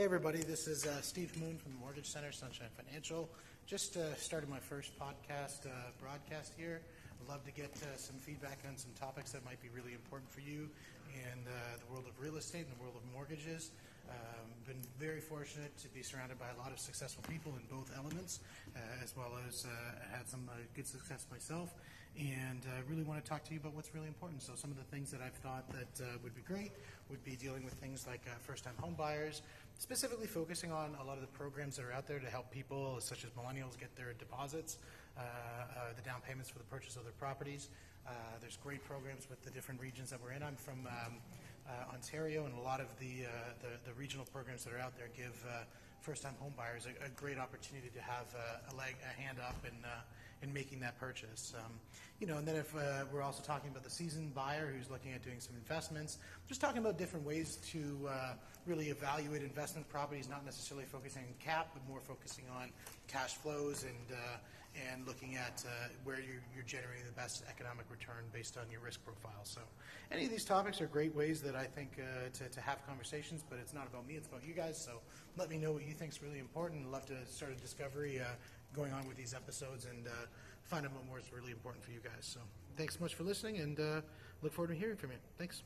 Hey, everybody, this is uh, Steve Moon from the Mortgage Center, Sunshine Financial. Just uh, started my first podcast uh, broadcast here. I'd love to get uh, some feedback on some topics that might be really important for you in uh, the world of real estate and the world of mortgages. Um, been very fortunate to be surrounded by a lot of successful people in both elements, uh, as well as uh, had some uh, good success myself, and uh, really want to talk to you about what's really important. So some of the things that I've thought that would be great would be dealing with things like first-time home buyers, specifically focusing on a lot of the programs that are out there to help people, such as millennials, get their deposits, the down payments for the purchase of their properties. There's great programs with the different regions that we're in. I'm from um, Ontario, and a lot of the, uh, the, the regional programs that are out there give uh, first-time homebuyers a, a great opportunity to have uh, a leg, a hand up in uh, in making that purchase. Um, you know, and then if uh, we're also talking about the seasoned buyer who's looking at doing some investments, just talking about different ways to uh, really evaluate investment properties, not necessarily focusing on cap, but more focusing on cash flows and uh, and looking at uh, where you're, you're generating the best economic return based on your risk profile. So, any of these topics are great ways that I think uh, to, to have conversations, but it's not about me, it's about you guys. So, let me know what you think is really important. I'd love to start a discovery uh, going on with these episodes and uh, find out what more is really important for you guys. So, thanks so much for listening, and uh, look forward to hearing from you. Thanks.